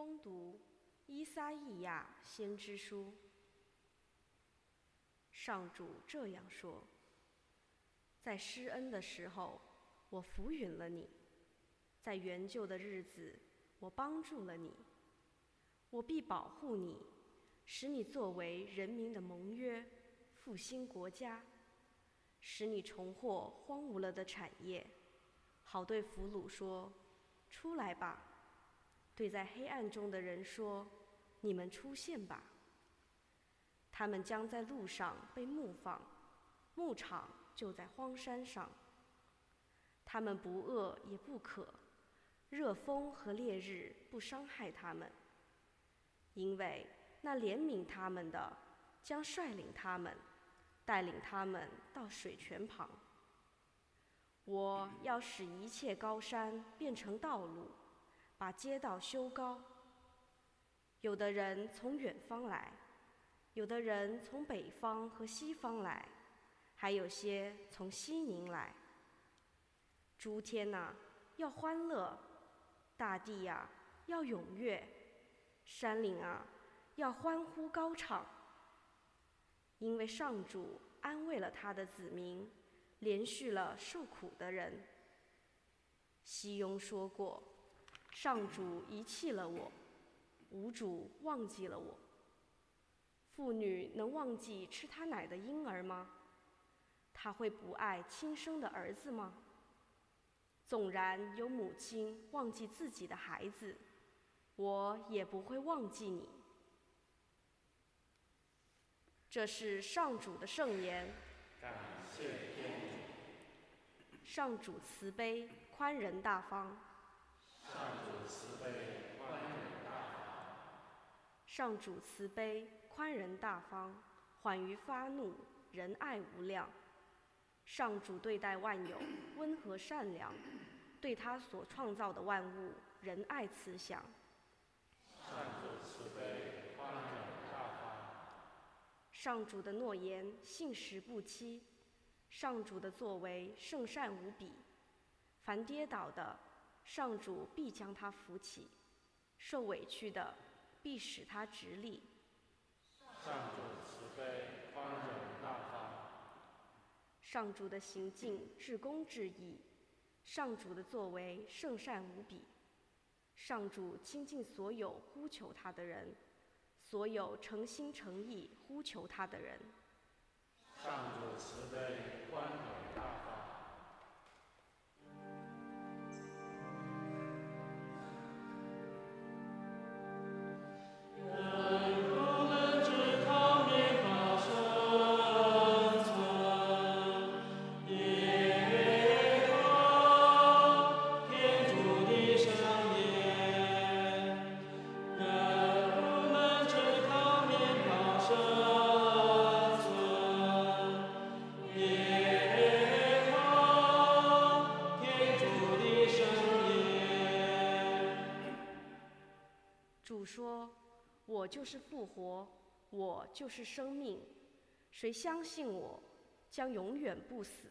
攻读《伊撒意亚先知书》。上主这样说：在施恩的时候，我抚允了你；在援救的日子，我帮助了你。我必保护你，使你作为人民的盟约，复兴国家，使你重获荒芜了的产业，好对俘虏说：“出来吧。”对在黑暗中的人说：“你们出现吧。”他们将在路上被牧放，牧场就在荒山上。他们不饿也不渴，热风和烈日不伤害他们，因为那怜悯他们的将率领他们，带领他们到水泉旁。我要使一切高山变成道路。把街道修高。有的人从远方来，有的人从北方和西方来，还有些从西宁来。诸天呐，要欢乐；大地呀，要踊跃；山岭啊，要欢呼高唱。因为上主安慰了他的子民，连续了受苦的人。西庸说过。上主遗弃了我，无主忘记了我。妇女能忘记吃她奶的婴儿吗？她会不爱亲生的儿子吗？纵然有母亲忘记自己的孩子，我也不会忘记你。这是上主的圣言。感谢天主。上主慈悲宽仁大方。上主慈悲宽仁大方，上主慈悲宽仁大方，缓于发怒，仁爱无量。上主对待万有温和善良，对他所创造的万物仁爱慈祥。上主慈悲宽仁大方，上主的诺言信实不欺，上主的作为圣善无比。凡跌倒的。上主必将他扶起，受委屈的必使他直立。上主慈悲宽容大方。上主的行径至公至义，上主的作为圣善无比。上主亲近所有呼求他的人，所有诚心诚意呼求他的人。上主慈悲我就是复活，我就是生命。谁相信我，将永远不死。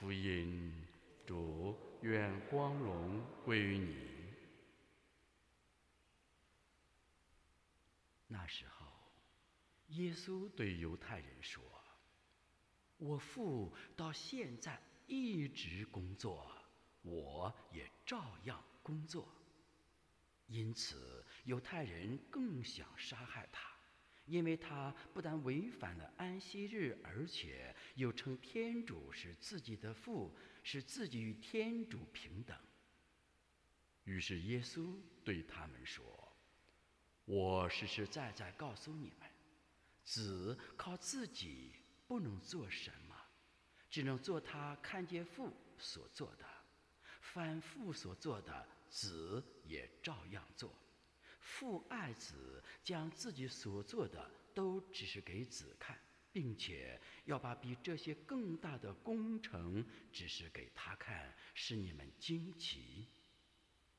福音，主愿光荣归于你。那时候，耶稣对犹太人说：“我父到现在一直工作，我也照样工作。因此，犹太人更想杀害他。”因为他不但违反了安息日，而且又称天主是自己的父，使自己与天主平等。于是耶稣对他们说：“我实实在在告诉你们，子靠自己不能做什么，只能做他看见父所做的，反父所做的，子也照样做。父爱子，将自己所做的都只是给子看，并且要把比这些更大的工程指示给他看，使你们惊奇。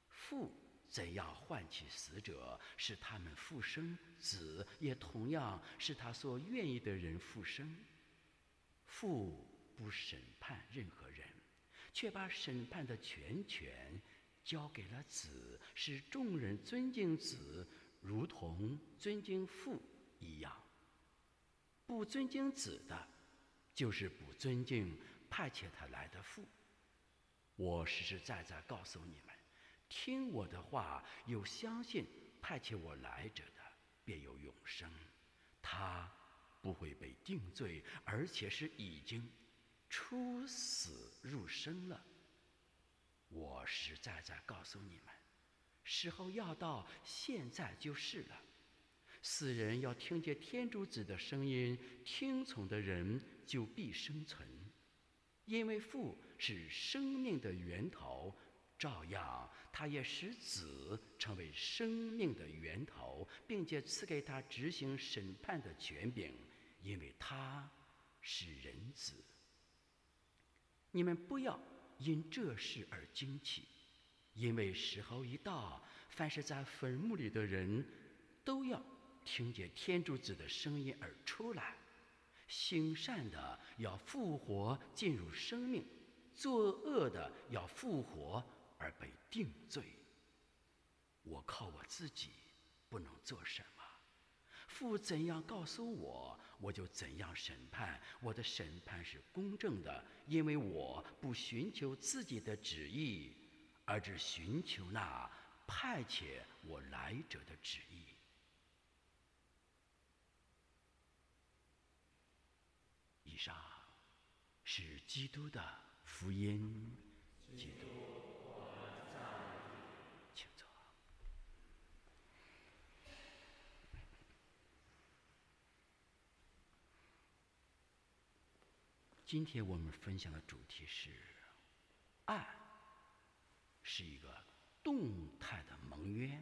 父怎样唤起死者，使他们复生，子也同样是他所愿意的人复生。父不审判任何人，却把审判的全权。交给了子，使众人尊敬子，如同尊敬父一样。不尊敬子的，就是不尊敬派遣他来的父。我实实在在告诉你们：听我的话，有相信派遣我来者的，便有永生。他不会被定罪，而且是已经出死入生了。我实在在告诉你们，时候要到，现在就是了。死人要听见天主子的声音，听从的人就必生存，因为父是生命的源头，照样他也使子成为生命的源头，并且赐给他执行审判的权柄，因为他是人子。你们不要。因这事而惊奇，因为时候一到，凡是在坟墓里的人，都要听见天主子的声音而出来。行善的要复活进入生命，作恶的要复活而被定罪。我靠我自己不能做什么，父怎样告诉我。我就怎样审判，我的审判是公正的，因为我不寻求自己的旨意，而只寻求那派遣我来者的旨意。以上是基督的福音。基督。今天我们分享的主题是：爱是一个动态的盟约，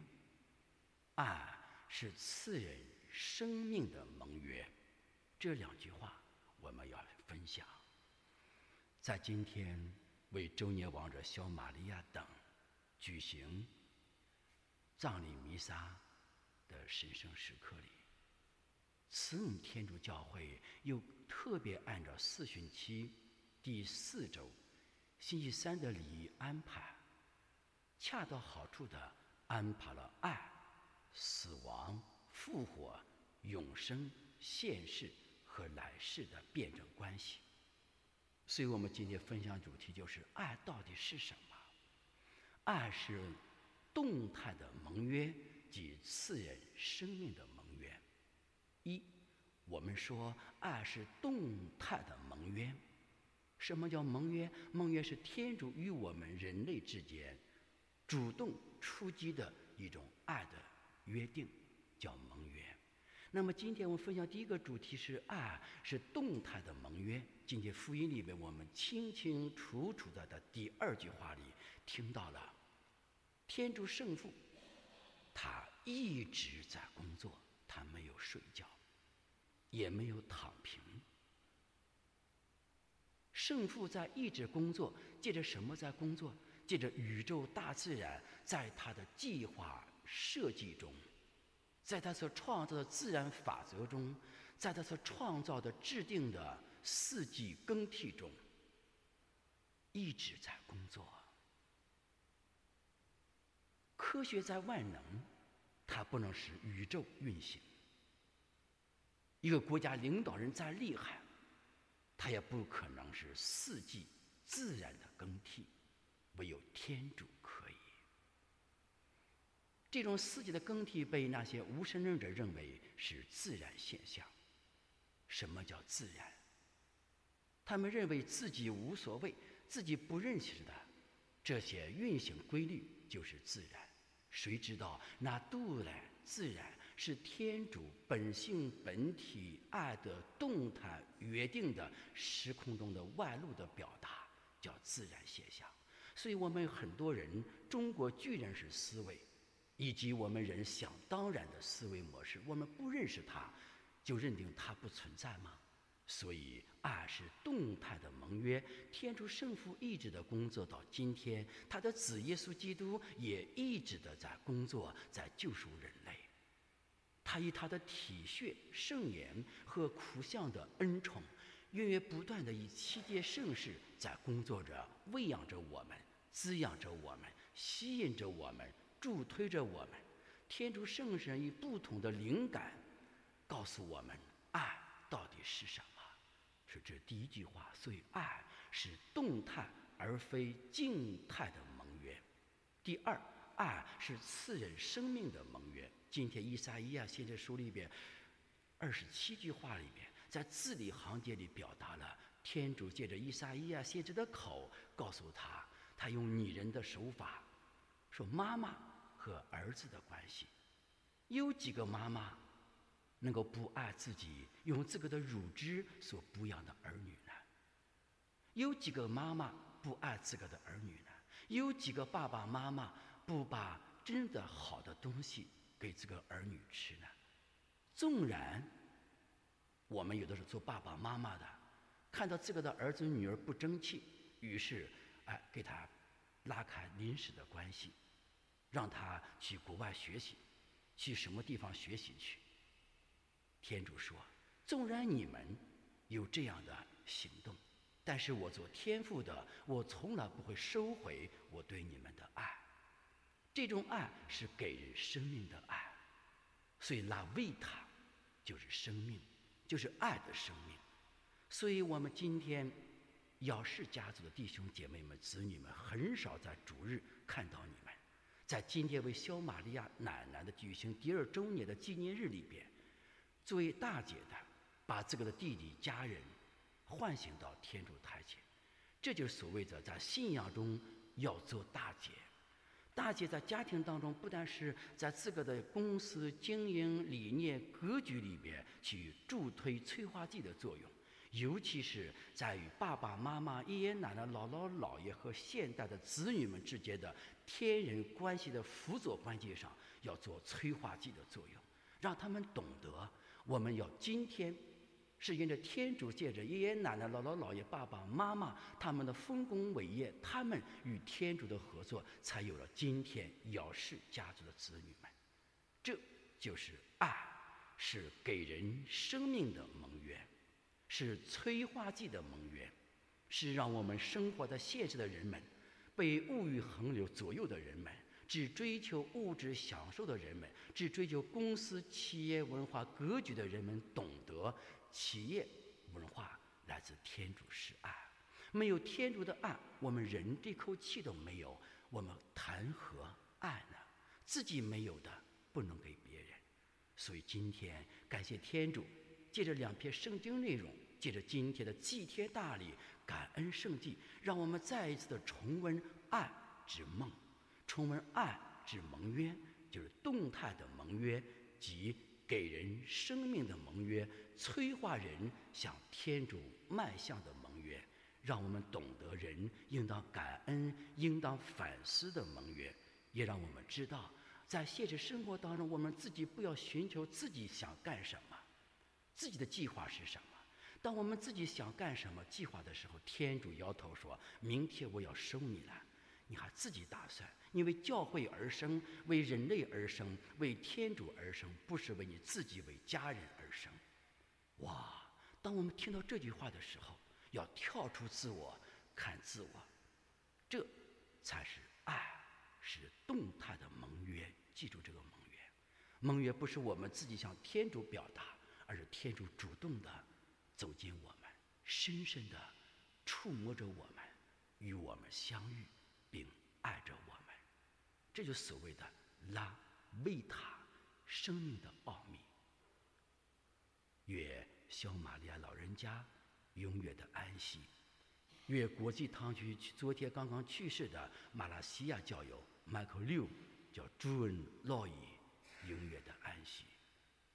爱是赐人生命的盟约。这两句话我们要分享。在今天为周年王者小玛利亚等举行葬礼弥撒的神圣时刻里，慈母天主教会又。特别按照四旬期第四周星期三的礼仪安排，恰到好处的安排了爱、死亡、复活、永生、现世和来世的辩证关系。所以我们今天分享主题就是爱到底是什么？爱是动态的盟约及赐人生命的盟约。一。我们说，爱是动态的盟约。什么叫盟约？盟约是天主与我们人类之间主动出击的一种爱的约定，叫盟约。那么，今天我们分享第一个主题是爱是动态的盟约。今天福音里面，我们清清楚楚的在第二句话里听到了，天主圣父，他一直在工作，他没有睡觉。也没有躺平。圣父在一直工作，借着什么在工作？借着宇宙大自然在他的计划设计中，在他所创造的自然法则中，在他所创造的制定的四季更替中，一直在工作。科学在万能，它不能使宇宙运行。一个国家领导人再厉害，他也不可能是四季自然的更替，唯有天主可以。这种四季的更替被那些无神论者认为是自然现象。什么叫自然？他们认为自己无所谓，自己不认识的这些运行规律就是自然。谁知道那度来自然？是天主本性本体爱的动态约定的时空中的外露的表达，叫自然现象。所以我们很多人中国巨人式思维，以及我们人想当然的思维模式，我们不认识它，就认定它不存在吗？所以，爱是动态的盟约。天主圣父一直的工作到今天，他的子耶稣基督也一直的在工作，在救赎人类。他以他的体恤、圣言和苦相的恩宠，源源不断的以七界盛世在工作着，喂养着我们，滋养着我们，吸引着我们，助推着我们。天主圣神以不同的灵感，告诉我们爱到底是什么。是这第一句话，所以爱是动态而非静态的盟约。第二，爱是赐人生命的盟约。今天《伊莎伊亚先知书》里边二十七句话里边，在字里行间里表达了天主借着伊莎伊亚先知的口告诉他，他用拟人的手法说妈妈和儿子的关系。有几个妈妈？能够不爱自己用自个的乳汁所哺养的儿女呢？有几个妈妈不爱自个的儿女呢？有几个爸爸妈妈不把真的好的东西给这个儿女吃呢？纵然我们有的时候做爸爸妈妈的，看到自个的儿子女儿不争气，于是哎给他拉开临时的关系，让他去国外学习，去什么地方学习去？天主说：“纵然你们有这样的行动，但是我做天父的，我从来不会收回我对你们的爱。这种爱是给人生命的爱，所以拉维塔就是生命，就是爱的生命。所以我们今天耀世家族的弟兄姐妹们、子女们，很少在主日看到你们。在今天为小玛利亚奶奶的举行第二周年的纪念日里边。”作为大姐的，把自个的弟弟家人唤醒到天主台前，这就是所谓的在信仰中要做大姐。大姐在家庭当中，不但是在自个的公司经营理念格局里面去助推催化剂的作用，尤其是在与爸爸妈妈、爷爷奶奶、姥姥姥爷和现代的子女们之间的天人关系的辅佐关系上，要做催化剂的作用，让他们懂得。我们要今天，是因着天主借着爷爷奶奶、姥姥姥爷、爸爸妈妈他们的丰功伟业，他们与天主的合作，才有了今天姚氏家族的子女们。这就是爱，是给人生命的盟约，是催化剂的盟约，是让我们生活在现实的人们，被物欲横流左右的人们。只追求物质享受的人们，只追求公司企业文化格局的人们，懂得企业文化来自天主是爱。没有天主的爱，我们人这口气都没有，我们谈何爱呢？自己没有的，不能给别人。所以今天感谢天主，借着两篇圣经内容，借着今天的祭天大礼、感恩圣地，让我们再一次的重温爱之梦。重温爱之盟约，就是动态的盟约，即给人生命的盟约，催化人向天主迈向的盟约，让我们懂得人应当感恩、应当反思的盟约，也让我们知道，在现实生活当中，我们自己不要寻求自己想干什么，自己的计划是什么。当我们自己想干什么计划的时候，天主摇头说：“明天我要收你了。”你还自己打算？你为教会而生，为人类而生，为天主而生，不是为你自己、为家人而生。哇！当我们听到这句话的时候，要跳出自我，看自我，这才是爱，是动态的盟约。记住这个盟约，盟约不是我们自己向天主表达，而是天主主动的走进我们，深深的触摸着我们，与我们相遇。并爱着我们，这就所谓的拉维塔生命的奥秘。愿小玛利亚老人家永远的安息。愿国际堂区昨天刚刚去世的马来西亚教友 Michael Liu 叫朱恩老爷永远的安息。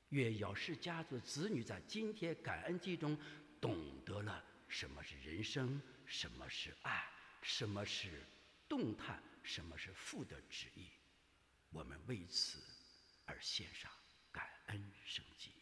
愿姚氏家族子女在今天感恩祭中，懂得了什么是人生，什么是爱，什么是动态，什么是父的旨意。我们为此而献上感恩圣经。